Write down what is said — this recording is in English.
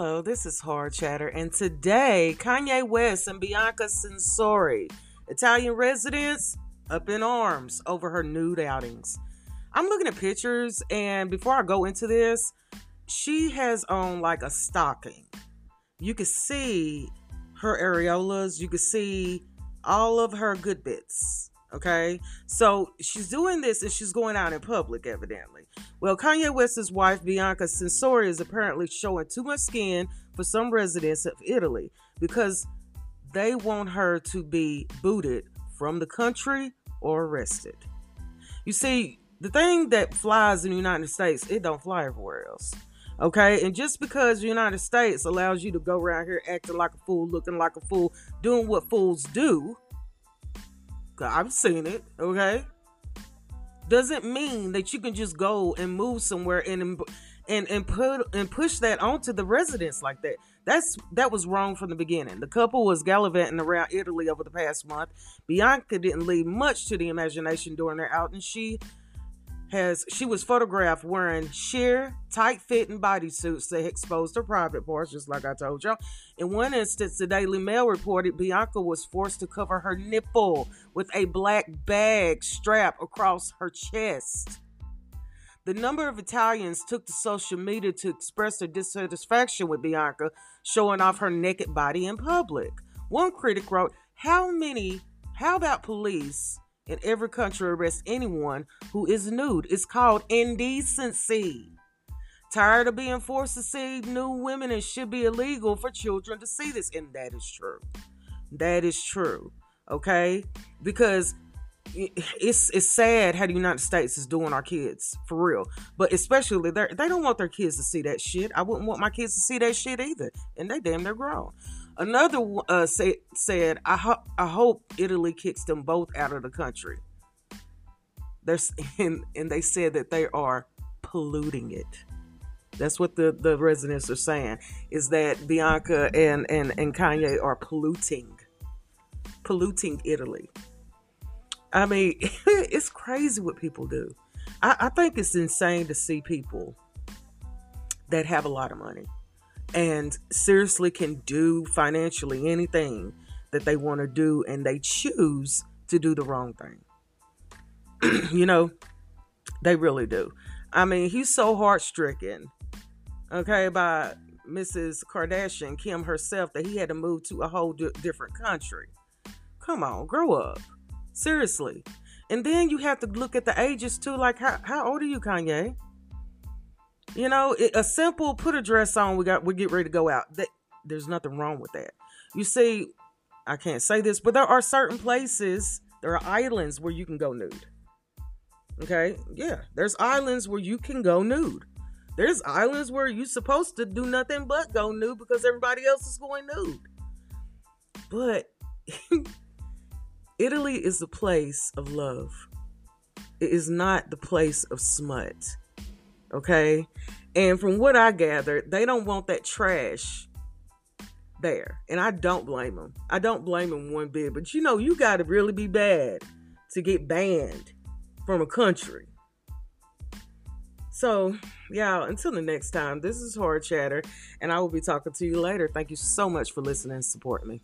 Hello, this is Hard Chatter, and today Kanye West and Bianca Censori, Italian residents, up in arms over her nude outings. I'm looking at pictures, and before I go into this, she has on like a stocking. You can see her areolas, you can see all of her good bits. Okay, so she's doing this and she's going out in public, evidently. Well, Kanye West's wife, Bianca Censori, is apparently showing too much skin for some residents of Italy because they want her to be booted from the country or arrested. You see, the thing that flies in the United States, it don't fly everywhere else. Okay, and just because the United States allows you to go around here acting like a fool, looking like a fool, doing what fools do, I've seen it, okay? Doesn't mean that you can just go and move somewhere and and and put and push that onto the residents like that. That's that was wrong from the beginning. The couple was gallivanting around Italy over the past month. Bianca didn't leave much to the imagination during their outing. She has she was photographed wearing sheer, tight-fitting bodysuits that exposed her private parts, just like I told y'all. In one instance, the Daily Mail reported Bianca was forced to cover her nipple with a black bag strap across her chest. The number of Italians took to social media to express their dissatisfaction with Bianca showing off her naked body in public. One critic wrote, "How many? How about police?" In every country arrest anyone who is nude. It's called indecency. Tired of being forced to see nude women, it should be illegal for children to see this. And that is true. That is true. Okay? Because it's it's sad how the United States is doing our kids for real, but especially they they don't want their kids to see that shit. I wouldn't want my kids to see that shit either, and they damn they're grown. Another uh, say, said, I, ho- I hope Italy kicks them both out of the country. There's, and, and they said that they are polluting it. That's what the, the residents are saying, is that Bianca and, and, and Kanye are polluting, polluting Italy. I mean, it's crazy what people do. I, I think it's insane to see people that have a lot of money and seriously can do financially anything that they want to do and they choose to do the wrong thing. you know, they really do. I mean, he's so heart stricken, okay, by Mrs. Kardashian, Kim herself, that he had to move to a whole di- different country. Come on, grow up. Seriously. And then you have to look at the ages too. Like, how, how old are you, Kanye? You know, it, a simple put a dress on. We got we get ready to go out. That, there's nothing wrong with that. You see, I can't say this, but there are certain places, there are islands where you can go nude. Okay, yeah, there's islands where you can go nude. There's islands where you're supposed to do nothing but go nude because everybody else is going nude. But Italy is the place of love. It is not the place of smut. Okay. And from what I gathered, they don't want that trash there. And I don't blame them. I don't blame them one bit. But you know, you got to really be bad to get banned from a country. So, y'all, until the next time, this is Hard Chatter, and I will be talking to you later. Thank you so much for listening and supporting me.